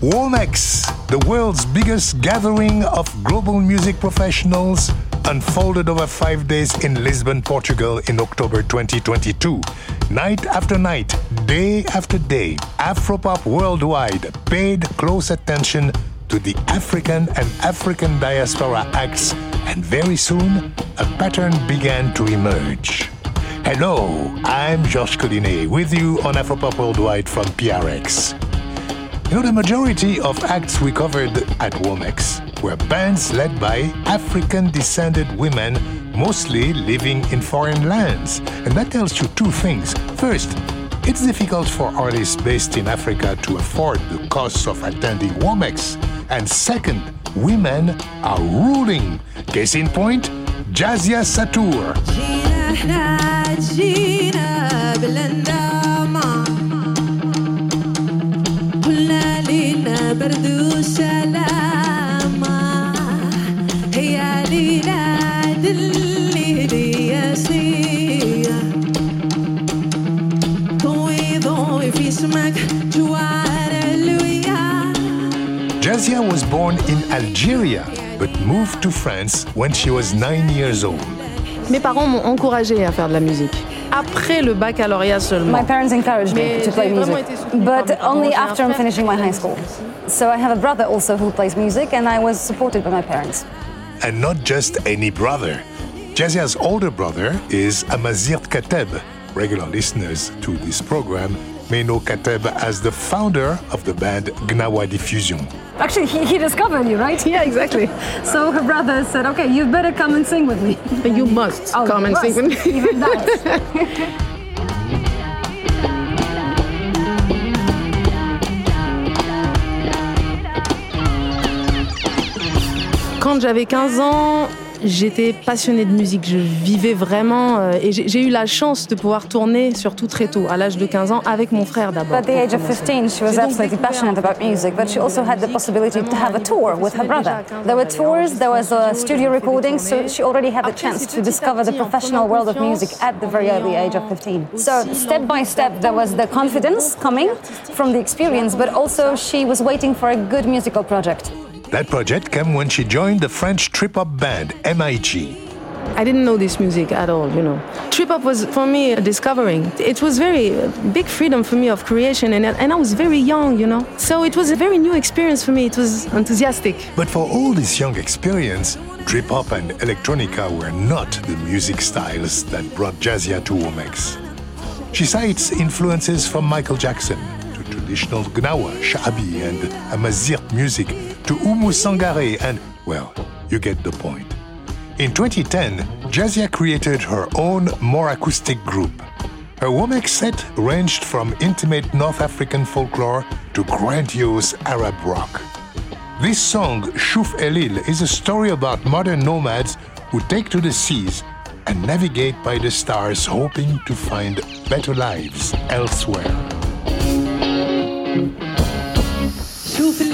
Womex, the world's biggest gathering of global music professionals, unfolded over five days in Lisbon, Portugal in October 2022. Night after night, day after day, Afropop worldwide paid close attention to the African and African diaspora acts, and very soon a pattern began to emerge. Hello, I'm Georges Collinet with you on Afropop Worldwide from PRX. Know, the majority of acts we covered at Womex were bands led by African descended women, mostly living in foreign lands. And that tells you two things. First, it's difficult for artists based in Africa to afford the costs of attending Womex. And second, women are ruling. Case in point, Djazia Satour. Djazia was born in Algeria but moved to France when she was nine years old. Mes parents m'ont encouragée à faire de la musique. Après le baccalauréat seulement. My parents encouraged me to play music, but only after I'm finishing my high school. So I have a brother also who plays music, and I was supported by my parents. And not just any brother. Djazia's older brother is Amazigh Kateb. Regular listeners to this program may know Kateb as the founder of the band Gnawa Diffusion. Actually, he, he discovered you, right? Yeah, exactly. So her brother said, okay, you better come and sing with me. You must oh, come and must. sing with me. Even that. Quand j'avais 15 ans, J'étais passionnée de musique, je vivais vraiment euh, et j'ai eu la chance de pouvoir tourner surtout très tôt, à l'âge de 15 ans, avec mon frère d'abord. At the age of 15, she was absolutely passionate about music, but she also had the possibility to have a tour with her brother. There were tours, there was a studio recording, so she already had the chance to discover the professional world of music at the very early age of 15. So step by step, there was the confidence coming from the experience, but also she was waiting for a good musical project. That project came when she joined the French trip hop band MIG. I didn't know this music at all, you know. Trip hop was for me a discovering. It was very uh, big freedom for me of creation, and, and I was very young, you know. So it was a very new experience for me. It was enthusiastic. But for all this young experience, trip hop and electronica were not the music styles that brought Djazia to Womex. She cites influences from Michael Jackson traditional Gnawa, Sha'abi, and Amazigh music to Oumou Sangaré and, well, you get the point. In 2010, Djazia created her own more acoustic group. Her Womex set ranged from intimate North African folklore to grandiose Arab rock. This song, Chouf Elil, is a story about modern nomads who take to the seas and navigate by the stars hoping to find better lives elsewhere. That's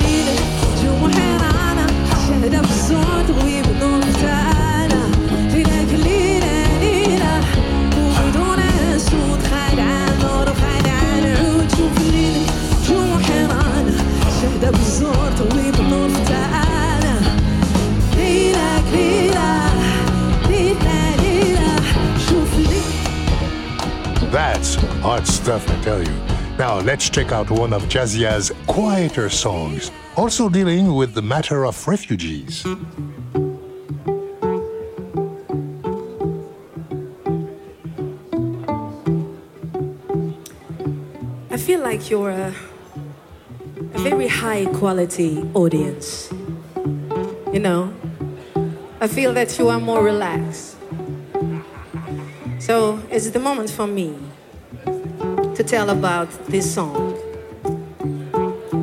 let's check out one of Djazia's quieter songs, also dealing with the matter of refugees. I feel like you're a, a very high quality audience. You know, I feel that you are more relaxed. So it's the moment for me tell about this song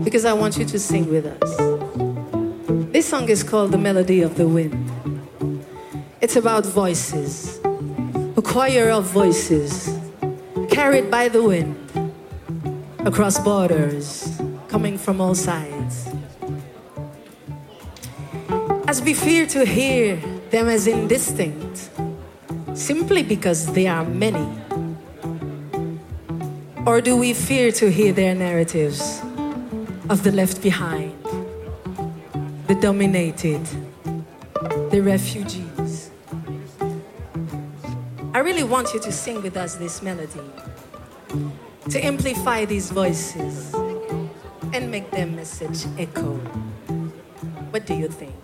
because I want you to sing with us. This song is called The Melody of the Wind. It's about voices, a choir of voices carried by the wind across borders, coming from all sides. As we fear to hear them as indistinct, simply because they are many? Or do we fear to hear their narratives of the left behind, the dominated, the refugees. I really want you to sing with us this melody, to amplify these voices and make their message echo. What do you think?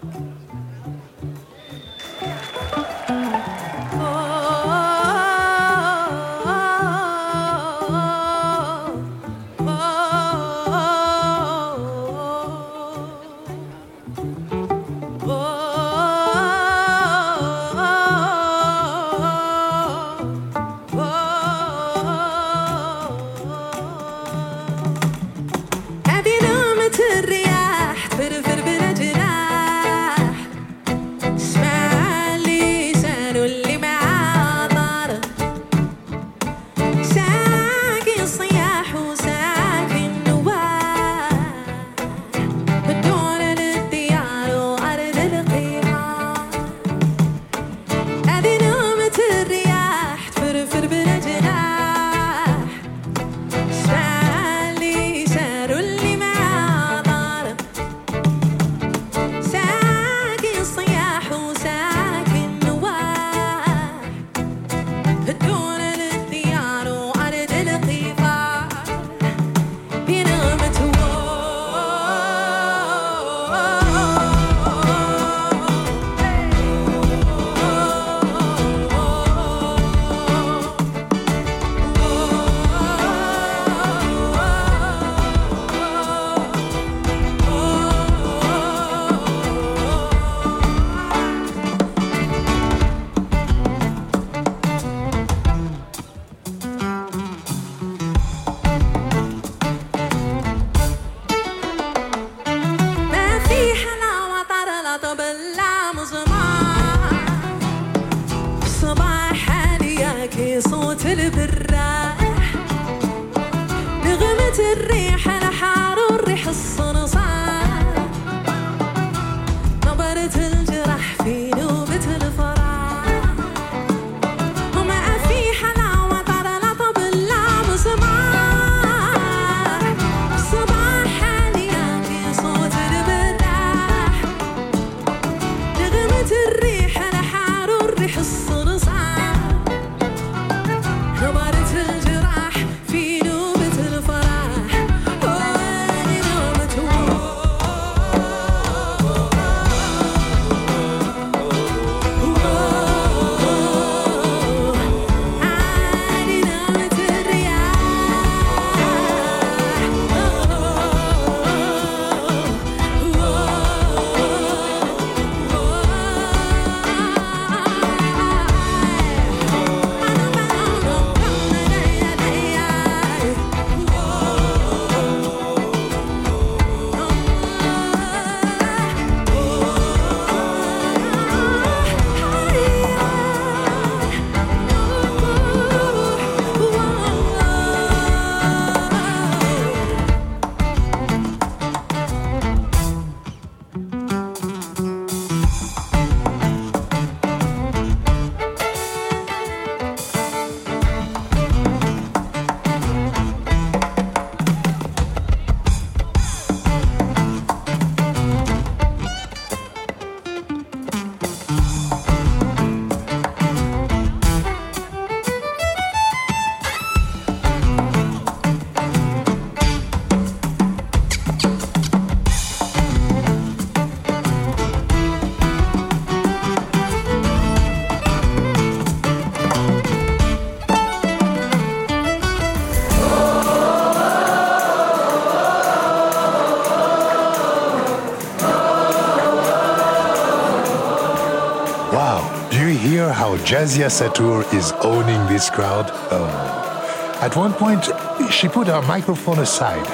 Djazia Satour is owning this crowd. Oh. At one point, she put her microphone aside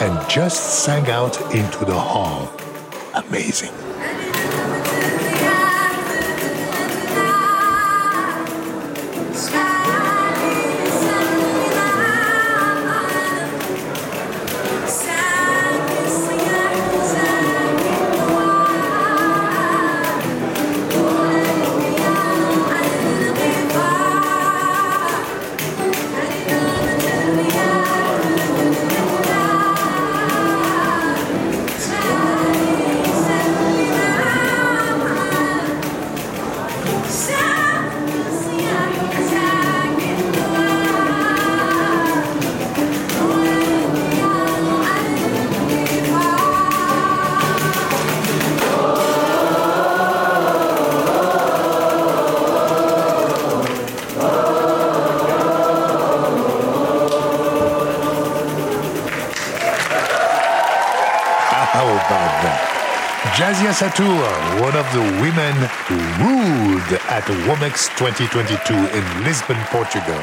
and just sang out into the hall. Amazing. Satour, one of the women who ruled at Womex 2022 in Lisbon, Portugal.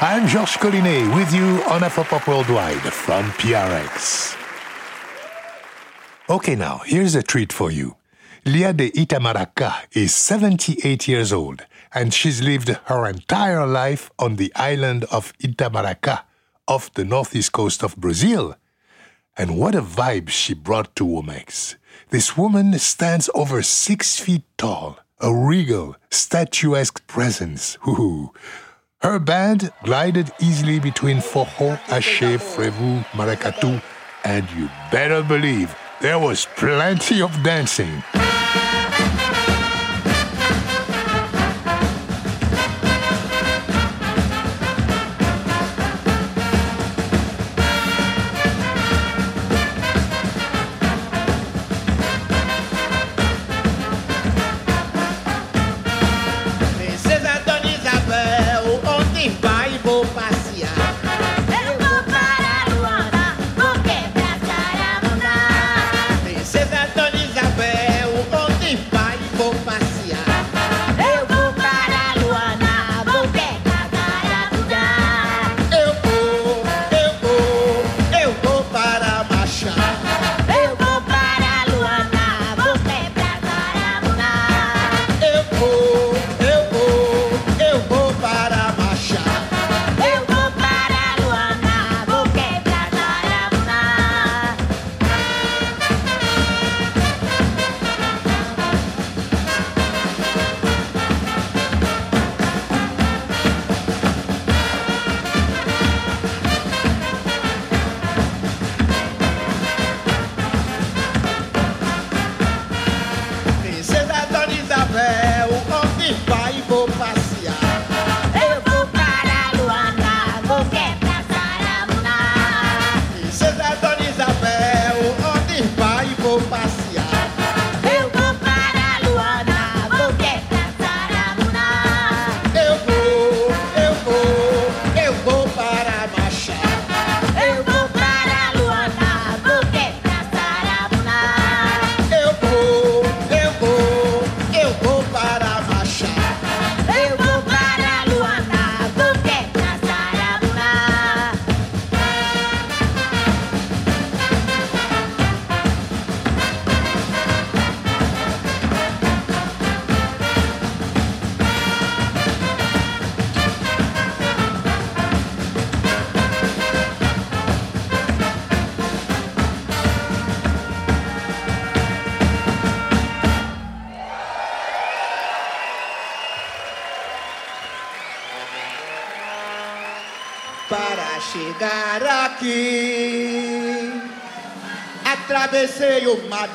I'm Georges Collinet with you on Afropop Worldwide from PRX. Okay, now, here's a treat for you. Lia de Itamaracá is 78 years old, and she's lived her entire life on the island of Itamaracá, off the northeast coast of Brazil. And what a vibe she brought to Womex. This woman stands over six feet tall, a regal, statuesque presence. Ooh. Her band glided easily between forró, axé, frevo, maracatu, and you better believe there was plenty of dancing.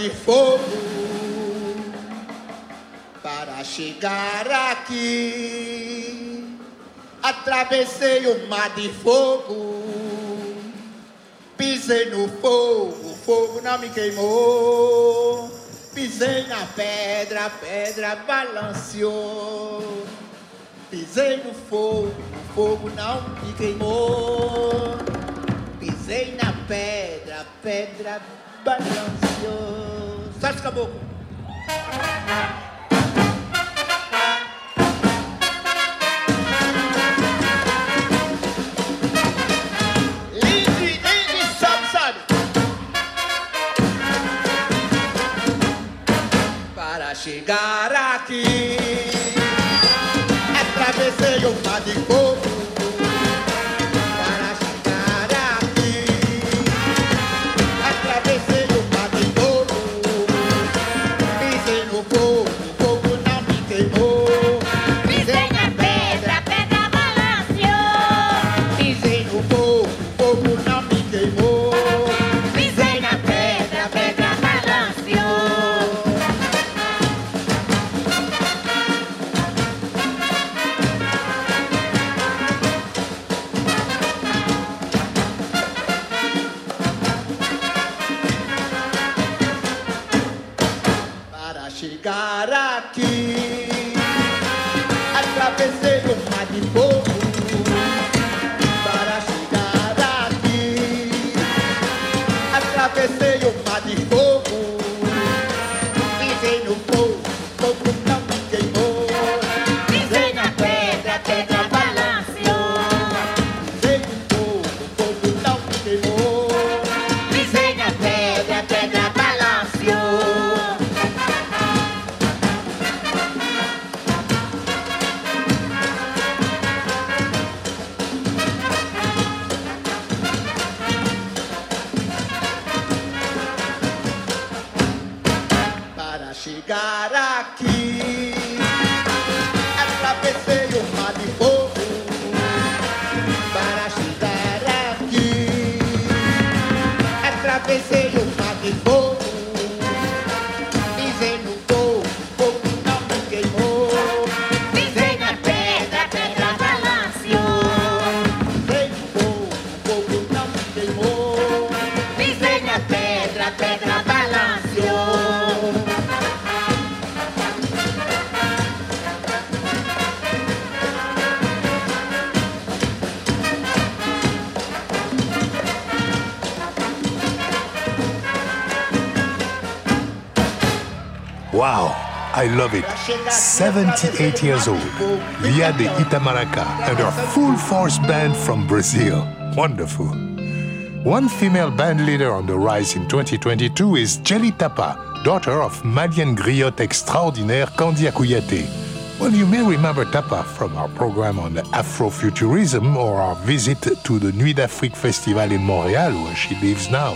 De fogo para chegar aqui. Atravessei o mar de fogo, pisei no fogo, o fogo não me queimou. Pisei na pedra, a pedra balanceou. Pisei no fogo, o fogo não me queimou. Pisei na pedra, a pedra balanceou balanceou. Sete caboclo. chegar aqui. É Atravessei o mar de coco. Wow, I love it. 78 years old, Lia de Itamaracá and her full force band from Brazil. Wonderful. One female band leader on the rise in 2022 is Djely Tapa, daughter of Malienne griotte extraordinaire Kandia Kouyaté. Well, you may remember Tapa from our program on Afrofuturism or our visit to the Nuit d'Afrique Festival in Montreal, where she lives now.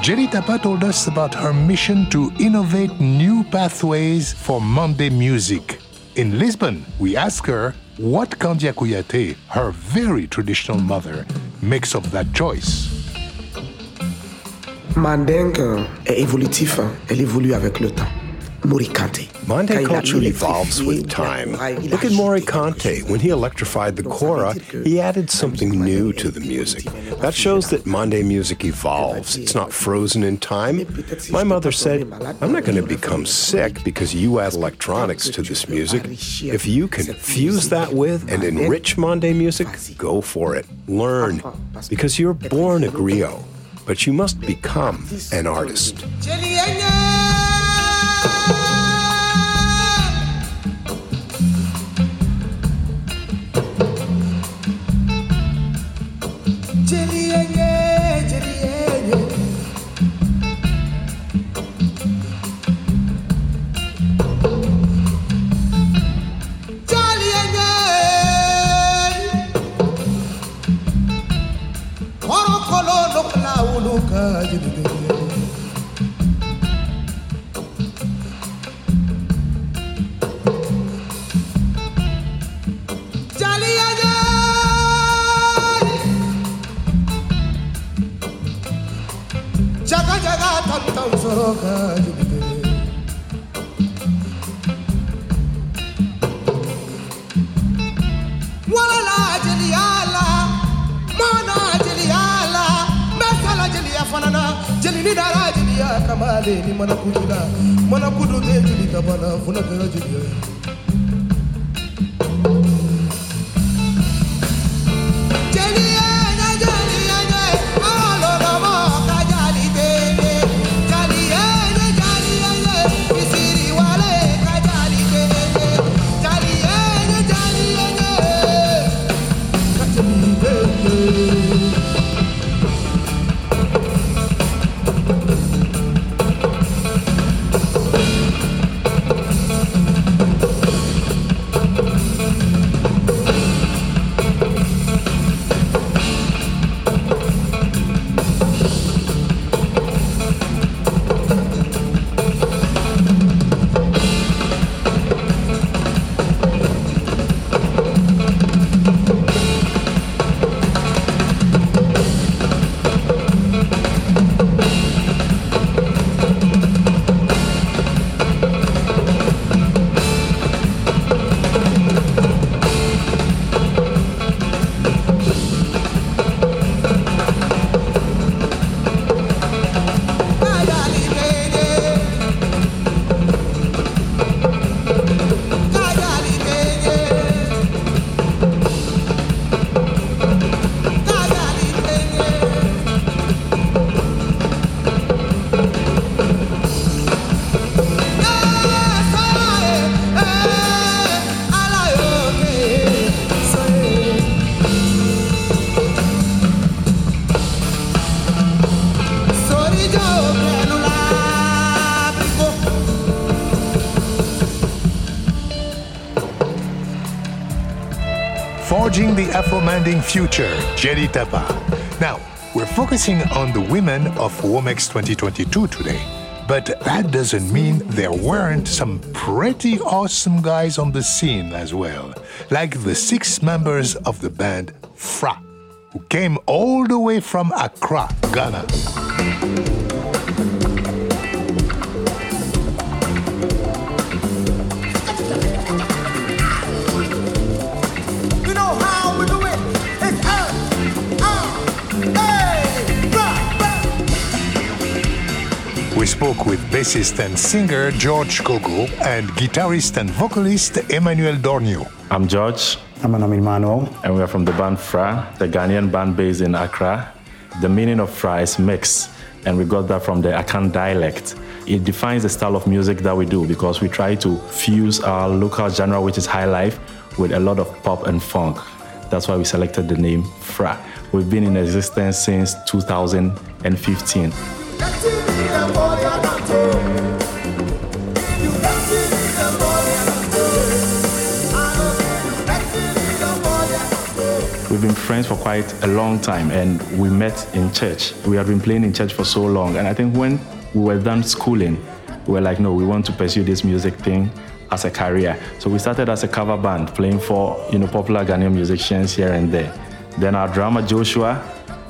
Djely Tapa told us about her mission to innovate new pathways for Mande music. In Lisbon, we asked her what Kandia Kouyaté, her very traditional mother, makes of that choice. Mandingue est évolutif, elle évolue avec le temps. Mory Kanté. Mande culture evolves with time. Look at Mory Kanté. When he electrified the kora, he added something new to the music. That shows that Mande music evolves. It's not frozen in time. My mother said, I'm not going to become sick because you add electronics to this music. If you can fuse that with and enrich Mande music, go for it. Learn. Because you're born a griot, but you must become an artist. Forging the Afro-Manding Future, Djely Tapa. Now, we're focusing on the women of Womex 2022 today. But that doesn't mean there weren't some pretty awesome guys on the scene as well, like the six members of the band Fra, who came all the way from Accra, Ghana. We spoke with bassist and singer George Gogo and guitarist and vocalist Emmanuel Dornio. I'm George. I'm Emmanuel. And we are from the band Fra, the Ghanaian band based in Accra. The meaning of Fra is mix, and we got that from the Akan dialect. It defines the style of music that we do because we try to fuse our local genre, which is high life, with a lot of pop and funk. That's why we selected the name Fra. We've been in existence since 2015. We've been friends for quite a long time and we met in church. We had been playing in church for so long. And I think when we were done schooling, we were like, no, we want to pursue this music thing as a career. So we started as a cover band playing for you know popular Ghanaian musicians here and there. Then our drummer Joshua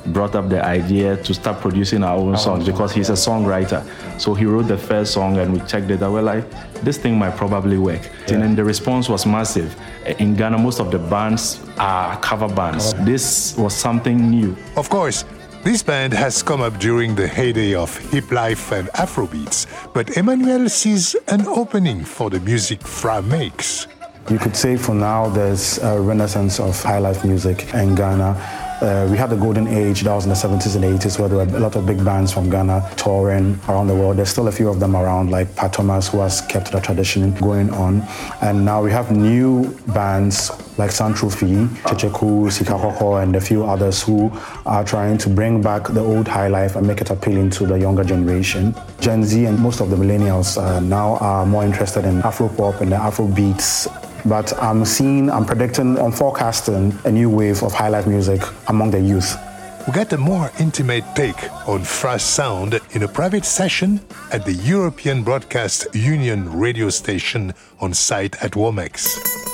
brought up the idea to start producing our own songs because he's a songwriter. So he wrote the first song and we checked it out. We're like, this thing might probably work. Yeah. And then the response was massive. In Ghana, most of the bands are cover bands. This was something new. Of course, this band has come up during the heyday of hip life and Afrobeats, but Emmanuel sees an opening for the music Fra makes. You could say for now there's a renaissance of high life music in Ghana uh, we had the golden age, that was in the 70s and 80s, where there were a lot of big bands from Ghana touring around the world. There's still a few of them around, like Pat Thomas, who has kept the tradition going on. And now we have new bands like Santrofi, Checheku, Sikakoko, and a few others who are trying to bring back the old high life and make it appealing to the younger generation. Gen Z and most of the millennials uh, now are more interested in Afro pop and the Afro beats but I'm seeing, I'm predicting, I'm forecasting a new wave of high life music among the youth. We get a more intimate take on fresh sound in a private session at the European Broadcast Union radio station on site at Womex.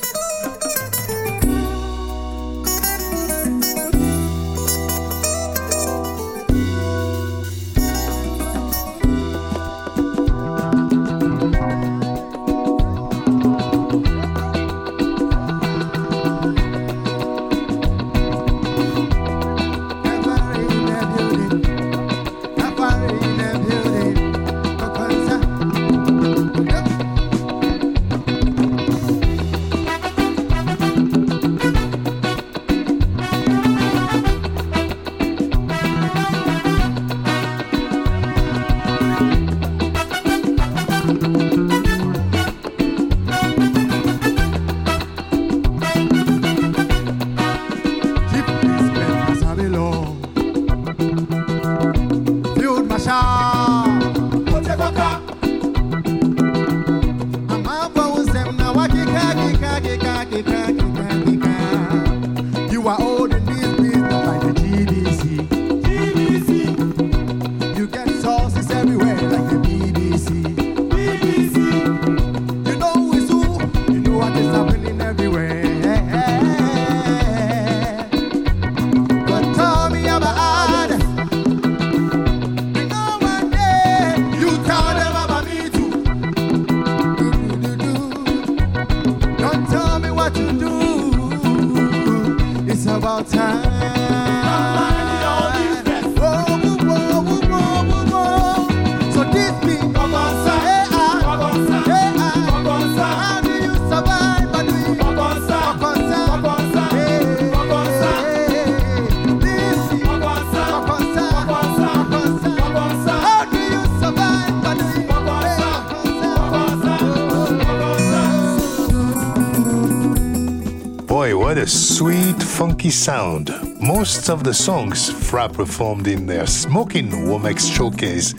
Sound. Most of the songs Fra performed in their Smoking Womex showcase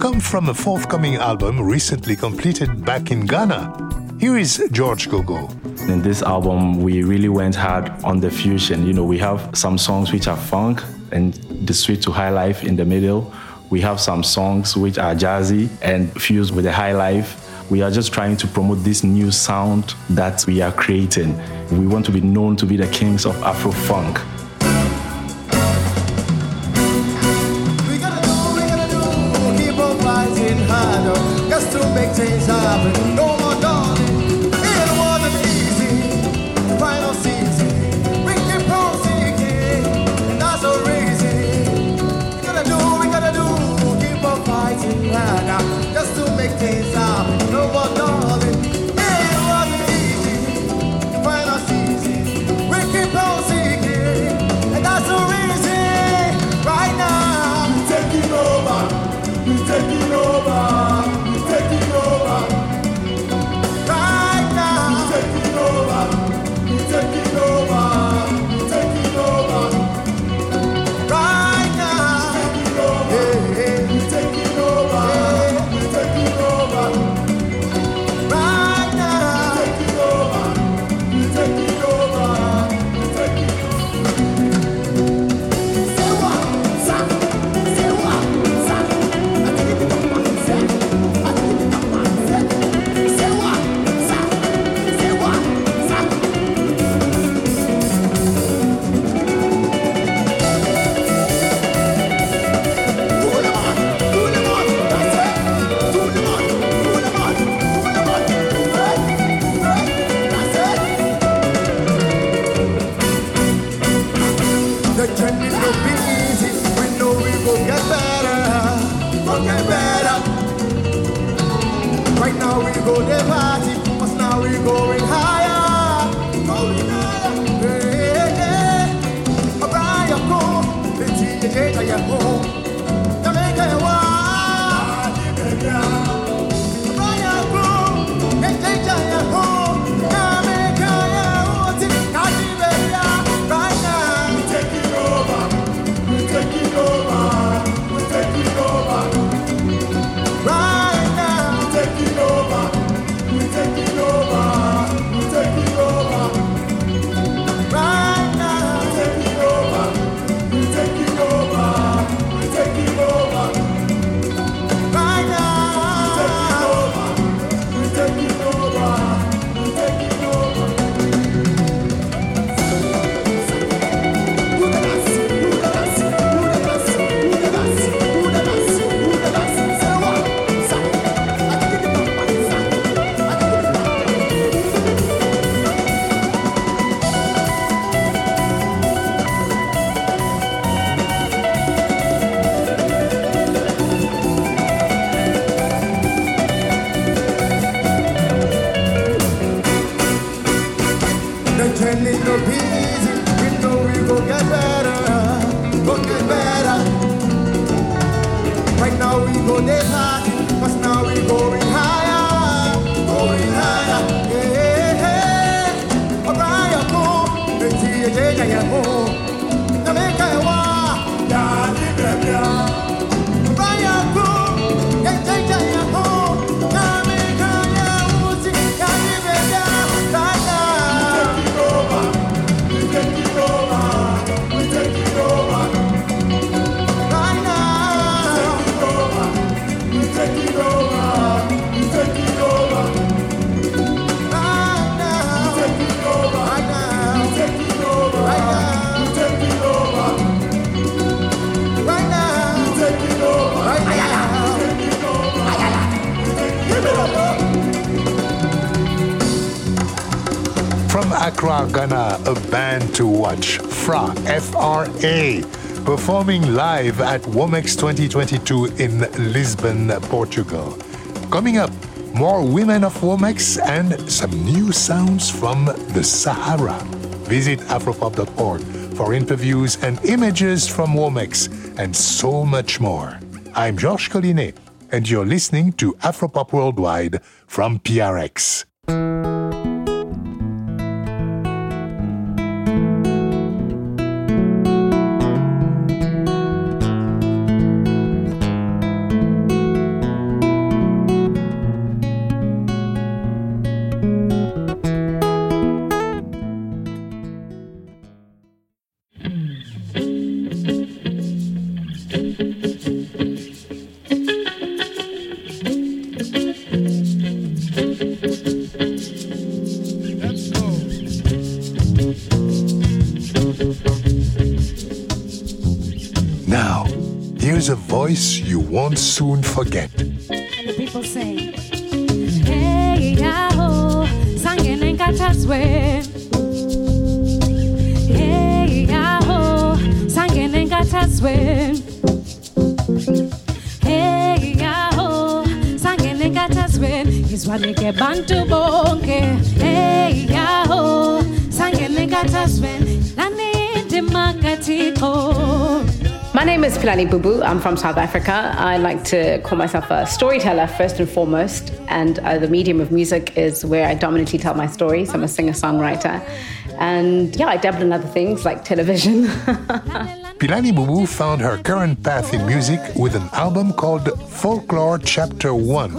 come from a forthcoming album recently completed back in Ghana. Here is George Gogo. In this album, we really went hard on the fusion. You know, we have some songs which are funk and the sweet to high life in the middle. We have some songs which are jazzy and fused with the high life. We are just trying to promote this new sound that we are creating. We want to be known to be the kings of Afro funk. Fra, F-R-A, performing live at Womex 2022 in Lisbon, Portugal. Coming up, more women of Womex and some new sounds from the Sahara. Visit afropop.org for interviews and images from Womex and so much more. I'm Georges Collinet, and you're listening to Afropop Worldwide from PRX. Soon forget. And the people sing, Hey, yaho, sangin en kataswe. Hey, yaho, sangin en kataswe. Hey, yaho, sangin en kataswe. Izwanike bantu bonke. Hey, yaho, sangin en kataswe. Lani demakatiko. My name is Pilani Bubu. I'm from South Africa. I like to call myself a storyteller first and foremost, and uh, the medium of music is where I dominantly tell my stories. I'm a singer songwriter. And yeah, I dabble in other things like television. Pilani Bubu found her current path in music with an album called Folklore Chapter 1,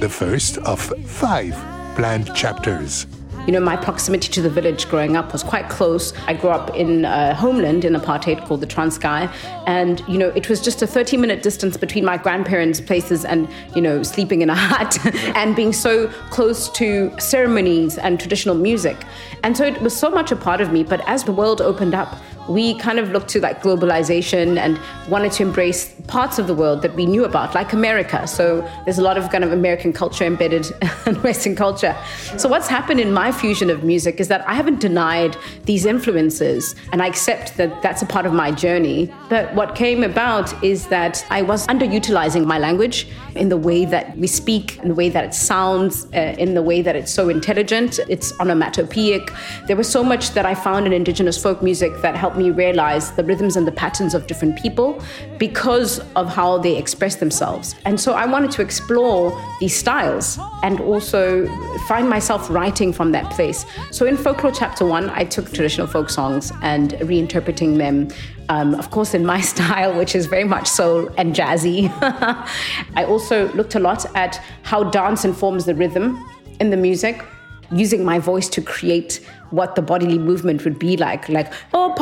the first of five planned chapters. You know, my proximity to the village growing up was quite close. I grew up in a homeland in apartheid called the Transkei. And, you know, it was just a 30 minute distance between my grandparents' places and, you know, sleeping in a hut and being so close to ceremonies and traditional music. And so it was so much a part of me. But as the world opened up, we kind of looked to like globalization and wanted to embrace parts of the world that we knew about, like America. So there's a lot of kind of American culture embedded in Western culture. So what's happened in my fusion of music is that I haven't denied these influences and I accept that that's a part of my journey. But what came about is that I was underutilizing my language in the way that we speak, in the way that it sounds, uh, in the way that it's so intelligent, it's onomatopoeic. There was so much that I found in indigenous folk music that helped me realize the rhythms and the patterns of different people because of how they express themselves. And so I wanted to explore these styles and also find myself writing from that place. So in Folklore Chapter One, I took traditional folk songs and reinterpreting them um, of course, in my style, which is very much soul and jazzy. I also looked a lot at how dance informs the rhythm in the music, using my voice to create what the bodily movement would be like. Like, oh,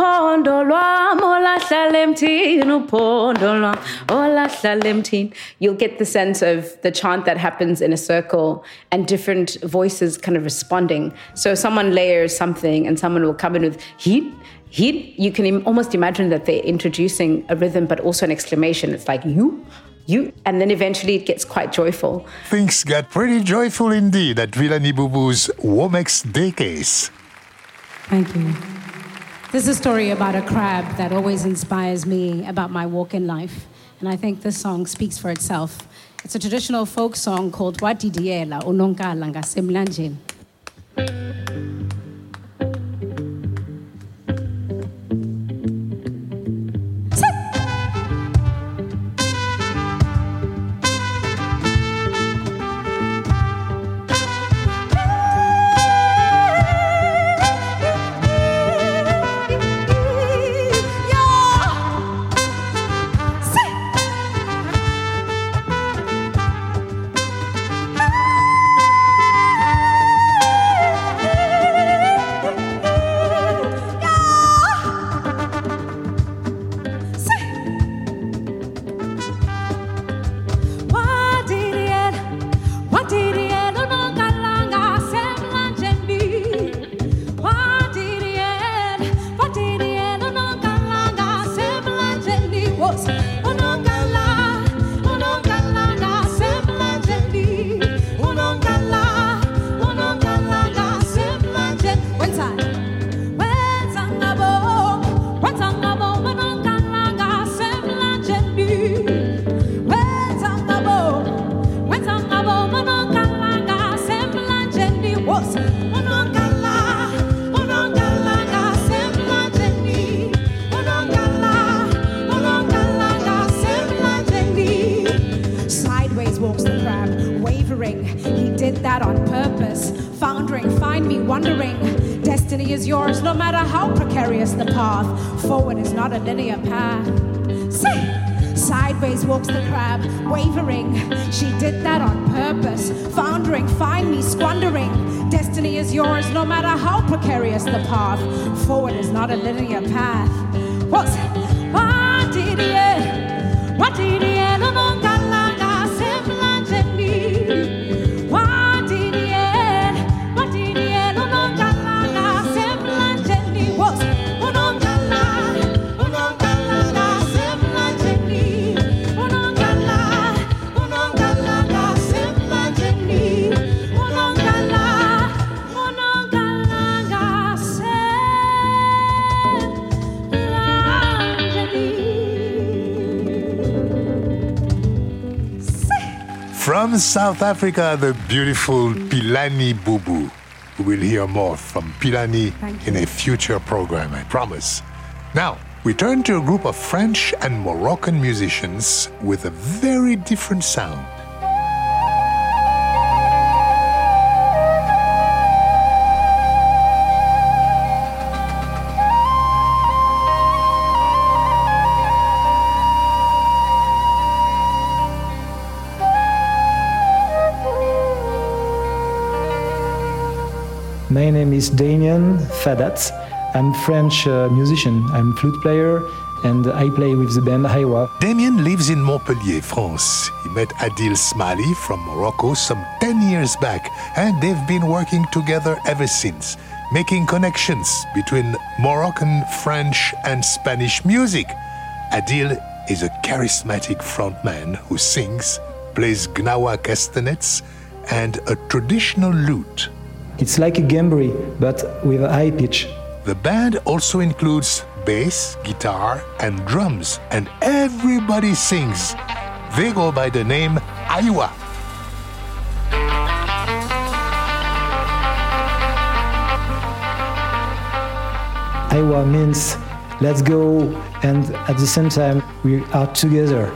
You'll get the sense of the chant that happens in a circle and different voices kind of responding. So someone layers something and someone will come in with heat he, you can almost imagine that they're introducing a rhythm, but also an exclamation. It's like, you, you, and then eventually it gets quite joyful. Things get pretty joyful indeed at Pilani Bubu's Womex Day case. Thank you. This is a story about a crab that always inspires me about my walk in life. And I think this song speaks for itself. It's a traditional folk song called Wadidiela Unonka Langa Semlanjin. path. Forward is not a linear path. See? sideways walks the crab, wavering. She did that on purpose. Foundering, find me, squandering. Destiny is yours no matter how precarious the path. Forward is not a linear path. What's what did he? What did he? From South Africa, the beautiful Pilani Bubu. We will hear more from Pilani in a future program, I promise. Now, we turn to a group of French and Moroccan musicians with a very different sound. My name is Damien Fadat. I'm French uh, musician. I'm flute player and I play with the band Aywa. Damien lives in Montpellier, France. He met Adil Smali from Morocco some 10 years back and they've been working together ever since, making connections between Moroccan, French and Spanish music. Adil is a charismatic frontman who sings, plays gnawa castanets and a traditional lute. It's like a gambri, but with a high pitch. The band also includes bass, guitar, and drums, and everybody sings. They go by the name Aywa. Aywa means let's go, and at the same time, we are together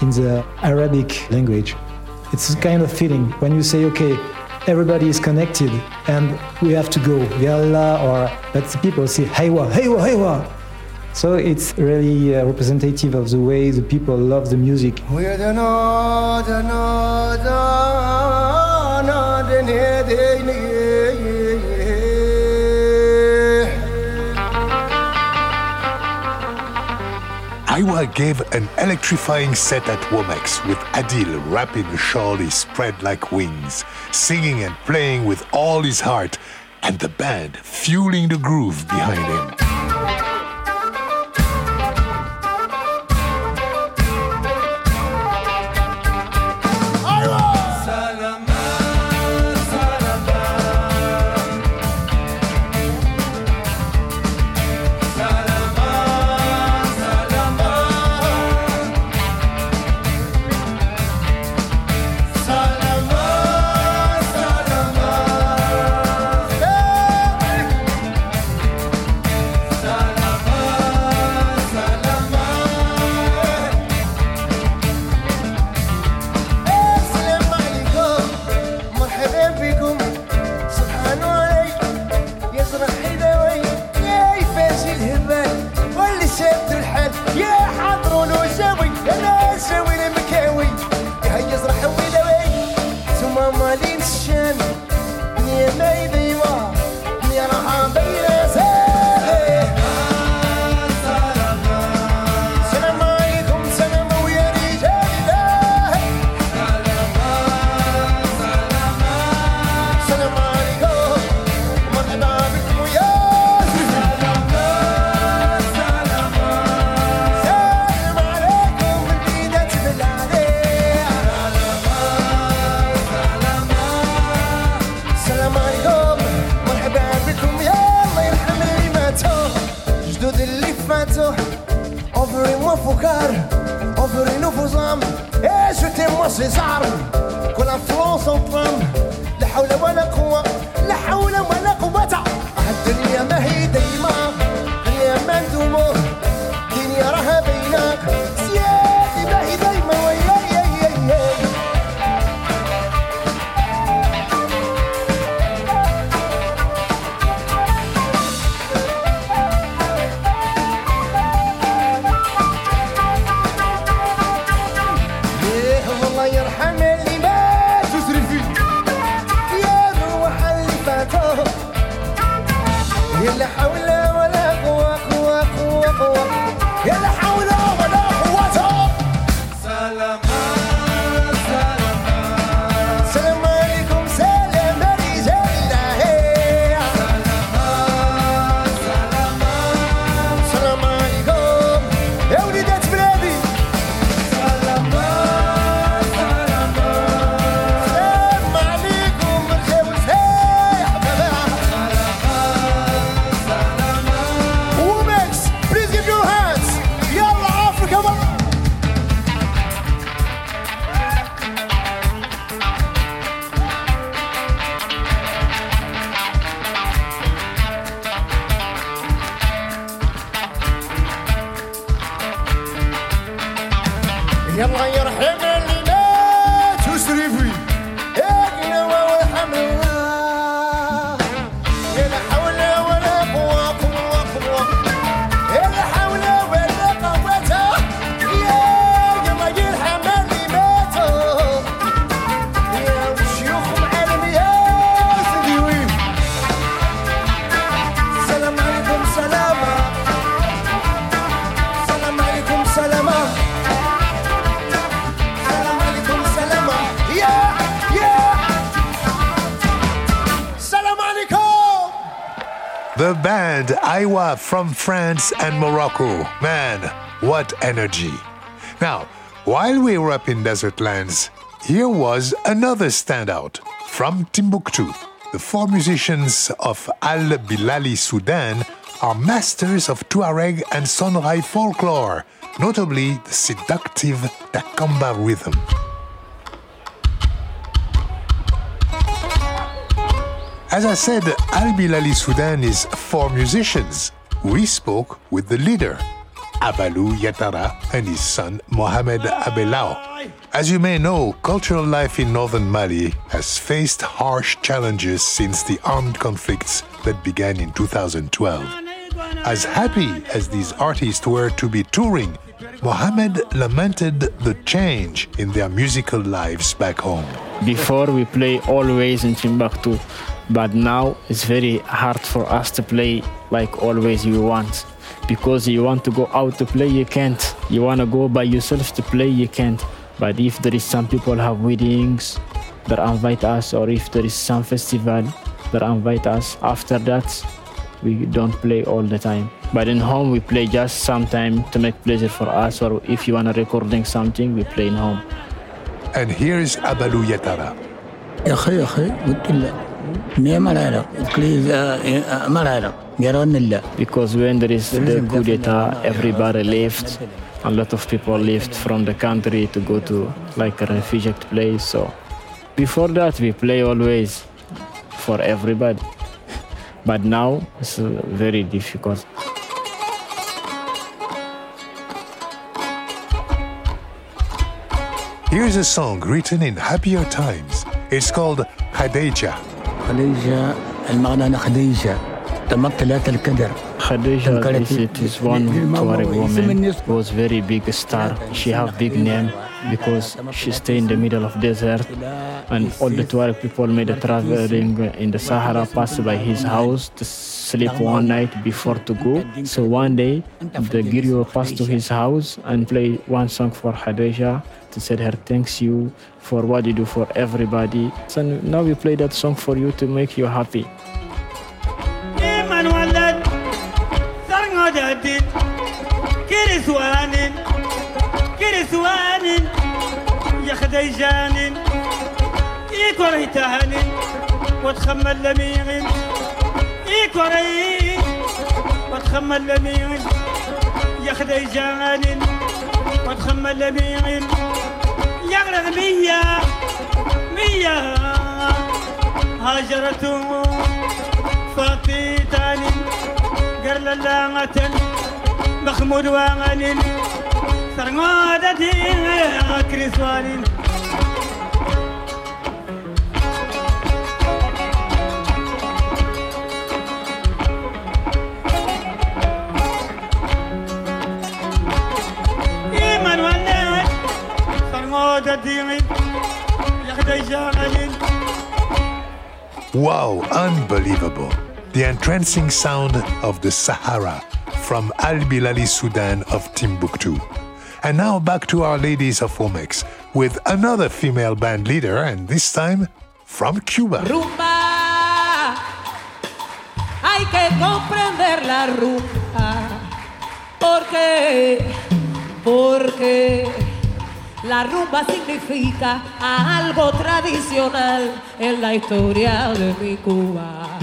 in the Arabic language. It's a kind of feeling when you say, okay, everybody is connected and we have to go, Yalla, or but the people say, Haywa, Haywa, Haywa. So it's really uh, representative of the way the people love the music. Aywa gave an electrifying set at Womex with Adil rapping a surely spread like wings, singing and playing with all his heart, and the band fueling the groove behind him. The band Aywa from France and Morocco. Man, what energy. Now, while we were up in desert lands, here was another standout from Timbuktu. The four musicians of Al Bilali Sudan are masters of Tuareg and Songhai folklore, notably the seductive Takamba rhythm. As I said, Al Bilali Sudan is four musicians. We spoke with the leader, Abalou Yatara, and his son, Mohamed Abelao. As you may know, cultural life in northern Mali has faced harsh challenges since the armed conflicts that began in 2012. As happy as these artists were to be touring, Mohamed lamented the change in their musical lives back home. Before we play always in Timbuktu, but now it's very hard for us to play like always we want. Because you want to go out to play, you can't. You want to go by yourself to play, you can't. But if there is some people have weddings that invite us, or if there is some festival that invite us, after that we don't play all the time. But in home we play just sometime to make pleasure for us, or if you wanna recording something, we play in home. And here's Abalou Yatara. يا اخي يا اخي قلت له Because when there is the coup d'etat, everybody left. A lot of people left from the country to go to like a refugee place. So before that, we play always for everybody. But now it's uh, very difficult. Here's a song written in happier times. It's called Khadija. Khadija المعنى خديجة تمثلت القدر Khadija it is one Tuareg woman who was very big star. She have big name because she stay in the middle of desert and all the Tuareg people made a traveling in the Sahara pass by his house to sleep one night before to go. So one day the griot passed to his house and play one song for Khadija to say her thanks you for what you do for everybody. So now we play that song for you to make you happy. وتخمل لمين وتخمل لمين يغرد مية مية. هجرته فطيتاني قرل اللامة مخمود وغنين سرمادتي كريسوانين Wow, unbelievable. The entrancing sound of the Sahara from Al Bilali Sudan of Timbuktu. And now back to Our Ladies of Womex with another female band leader, and this time from Cuba. Rumba, hay que comprender la rumba. ¿Por qué? Porque la rumba significa algo tradicional en la historia de mi Cuba.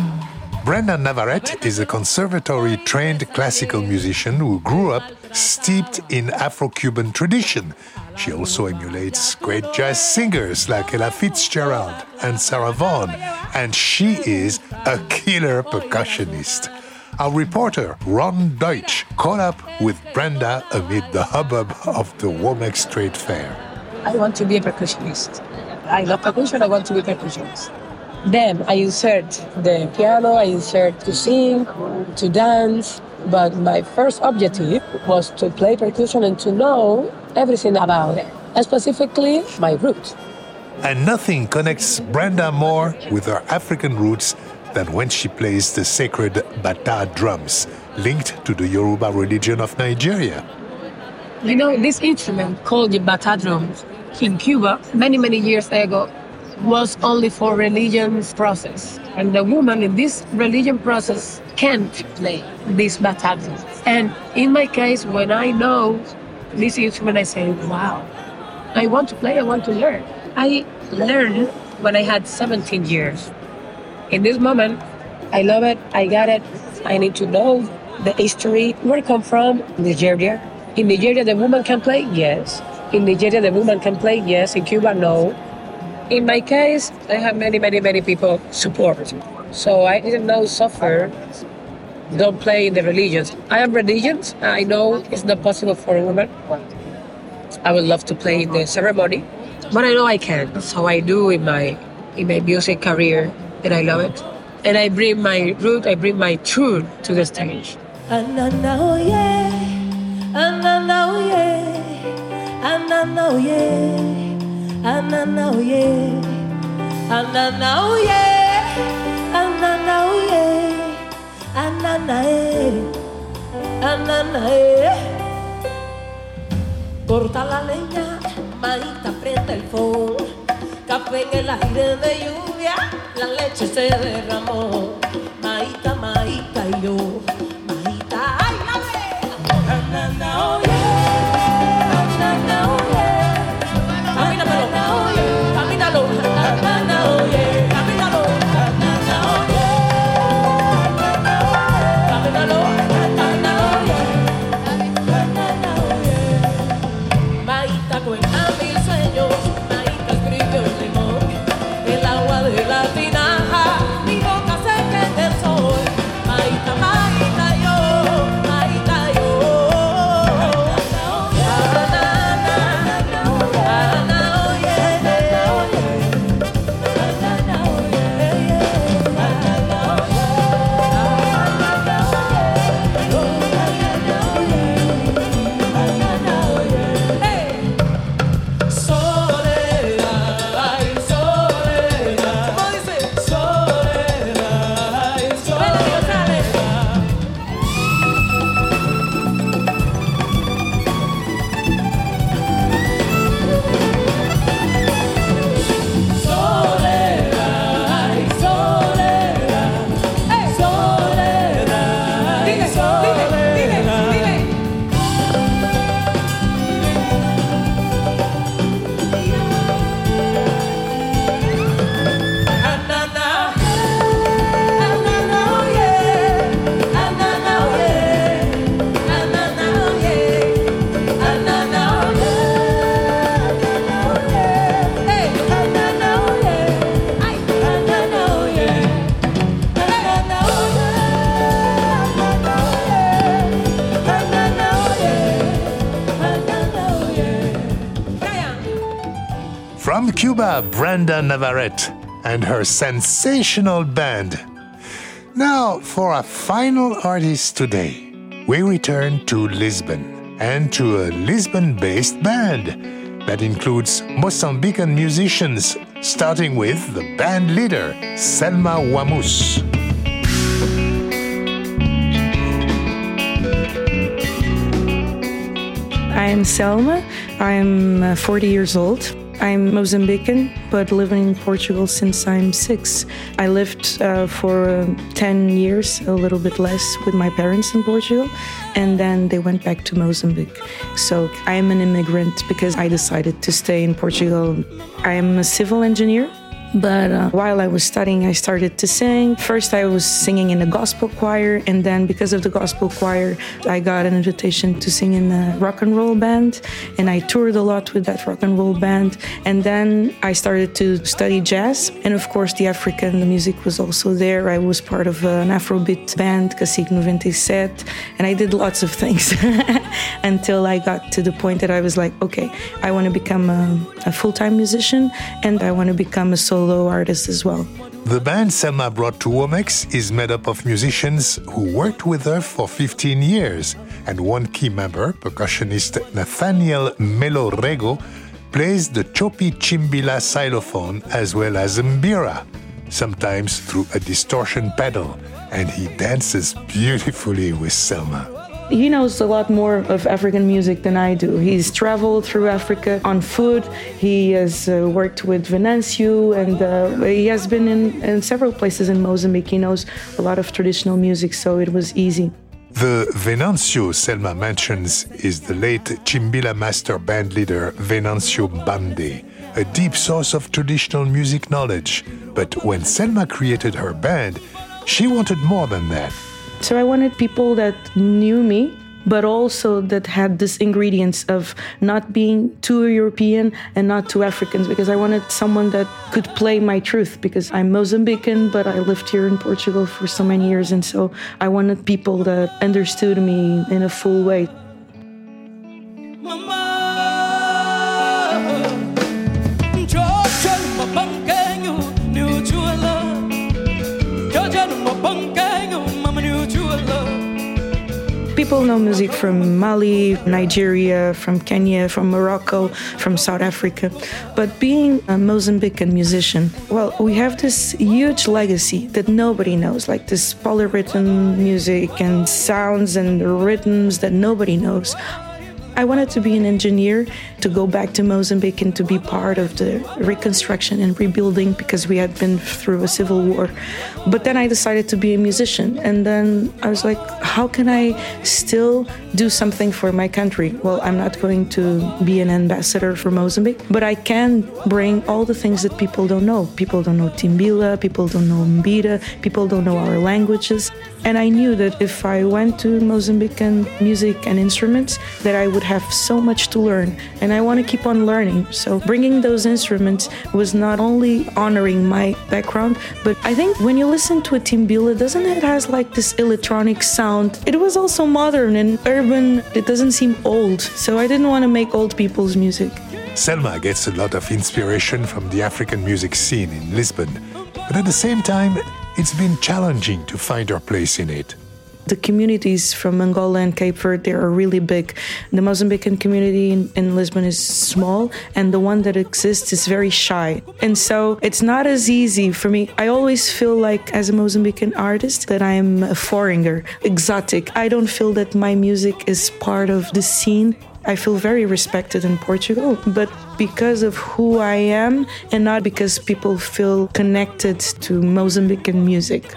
Brenda Navarrete is a conservatory trained classical musician who grew up steeped in Afro Cuban tradition. She also emulates great jazz singers like Ella Fitzgerald and Sarah Vaughan, and she is a killer percussionist. Our reporter, Ron Deutsch, caught up with Brenda amid the hubbub of the Womex Trade Fair. I want to be a percussionist. I love percussion, I want to be a percussionist. Then I insert the piano, I insert to sing, to dance, but my first objective was to play percussion and to know everything about it, and specifically my roots. And nothing connects Brenda more with her African roots than when she plays the sacred bata drums, linked to the Yoruba religion of Nigeria. You know, this instrument called the bata drums in Cuba many, many years ago was only for religion's process. And the woman in this religion process can't play this bata drums. And in my case, when I know this instrument, I say, wow, I want to play, I want to learn. I learned when I had 17 years. In this moment, I love it, I got it. I need to know the history, where I come from, Nigeria. In Nigeria, the woman can play? Yes. In Nigeria, the woman can play? Yes. In Cuba, no. In my case, I have many, many, many people support. So I didn't know suffer. Don't play in the religions. I am religious. I know it's not possible for a woman. I would love to play in the ceremony, but I know I can. So I do in my in my music career, and I love it. And I bring my root, I bring my truth to the stage. Corta la leña, maíta, prende el fuego. Café en el aire de lluvia, la leche se derramó. Maíta, maíta y yo. Maíta, ay, la ve. Anana, oh yeah. Brenda Navarrete and her sensational band. Now, for our final artist today, we return to Lisbon and to a Lisbon based band that includes Mozambican musicians, starting with the band leader, Selma Uamusse. I'm Selma. I'm uh, 40 years old. I'm Mozambican, but living in Portugal since I'm six. I lived uh, for uh, 10 years, a little bit less, with my parents in Portugal, and then they went back to Mozambique. So I'm an immigrant because I decided to stay in Portugal. I'm a civil engineer, But uh, while I was studying, I started to sing. First, I was singing in a gospel choir, and then because of the gospel choir, I got an invitation to sing in a rock and roll band, and I toured a lot with that rock and roll band. And then I started to study jazz, and of course, the African music was also there. I was part of an Afrobeat band, Cacique 97, and I did lots of things until I got to the point that I was like, okay, I want to become a, a full time musician, and I want to become a solo solo artist as well. The band Selma brought to Womex is made up of musicians who worked with her for 15 years, and one key member, percussionist Nathaniel Melo Rego, plays the chopi timbila xylophone as well as mbira, sometimes through a distortion pedal, and he dances beautifully with Selma. He knows a lot more of African music than I do. He's traveled through Africa on foot. He has uh, worked with Venancio, and uh, he has been in, in several places in Mozambique. He knows a lot of traditional music, so it was easy. The Venancio Selma mentions is the late Timbila master band leader Venancio Bande, a deep source of traditional music knowledge. But when Selma created her band, she wanted more than that. So I wanted people that knew me, but also that had this ingredients of not being too European and not too Africans, because I wanted someone that could play my truth, because I'm Mozambican, but I lived here in Portugal for so many years. And so I wanted people that understood me in a full way. People know music from Mali, Nigeria, from Kenya, from Morocco, from South Africa. But being a Mozambican musician, well, we have this huge legacy that nobody knows, like this polyrhythm music and sounds and rhythms that nobody knows. I wanted to be an engineer to go back to Mozambique and to be part of the reconstruction and rebuilding because we had been through a civil war. But then I decided to be a musician. And then I was like, how can I still do something for my country? Well, I'm not going to be an ambassador for Mozambique, but I can bring all the things that people don't know. People don't know Timbila, people don't know Mbira, people don't know our languages. And I knew that if I went to Mozambican music and instruments, that I would have so much to learn. And I want to keep on learning. So bringing those instruments was not only honoring my background, but I think when you listen to a timbila, doesn't it has like this electronic sound? It was also modern and urban. It doesn't seem old. So I didn't want to make old people's music. Selma gets a lot of inspiration from the African music scene in Lisbon, but at the same time, it's been challenging to find our place in it. The communities from Angola and Cape Verde they are really big. The Mozambican community in, in, Lisbon is small, and the one that exists is very shy. And so it's not as easy for me. I always feel like, as a Mozambican artist, that I'm a foreigner, exotic. I don't feel that my music is part of the scene. I feel very respected in Portugal, but because of who I am and not because people feel connected to Mozambican music.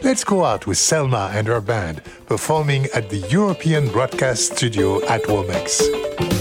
Let's go out with Selma and her band performing at the European Broadcast Studio at Womex.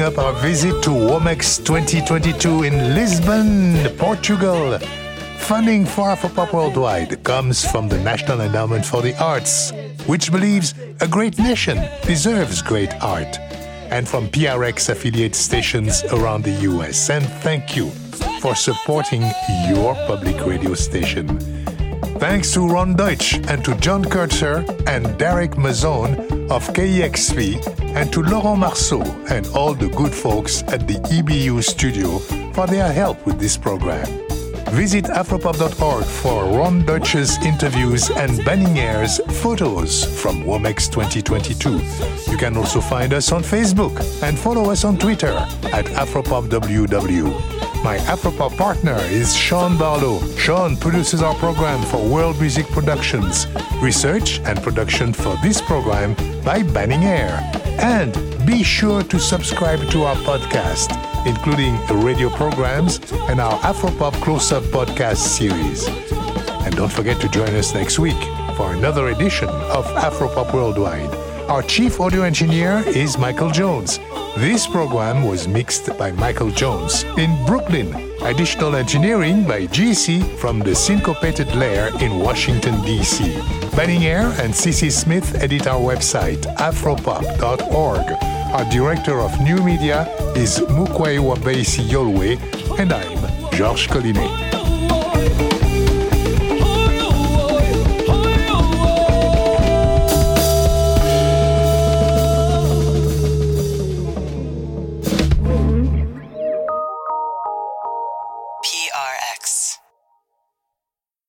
Wrapping up our visit to Womex 2022 in Lisbon, Portugal. Funding for Afropop Worldwide comes from the National Endowment for the Arts, which believes a great nation deserves great art, and from PRX affiliate stations around the US. And thank you for supporting your public radio station. Thanks to Ron Deutsch and to John Kurtzer and Derek Mazone of KEXP and to Laurent Marceau and all the good folks at the EBU studio for their help with this program. Visit afropop.org for Ron Deutsch's interviews and Banning Eyre's photos from Womex 2022. You can also find us on Facebook and follow us on Twitter at AfropopWW. My Afropop partner is Sean Barlow. Sean produces our program for World Music Productions. Research and production for this program by Banning Eyre. And be sure to subscribe to our podcast, including radio programs and our Afropop Close Up podcast series. And don't forget to join us next week for another edition of Afropop Worldwide. Our chief audio engineer is Michael Jones. This program was mixed by Michael Jones in Brooklyn. Additional engineering by GC from the Syncopated Lair in Washington, D.C. Banning Eyre and CC Smith edit our website, afropop.org. Our director of new media is Mukwae Wabei Siyolwe, and I'm Georges Collinet.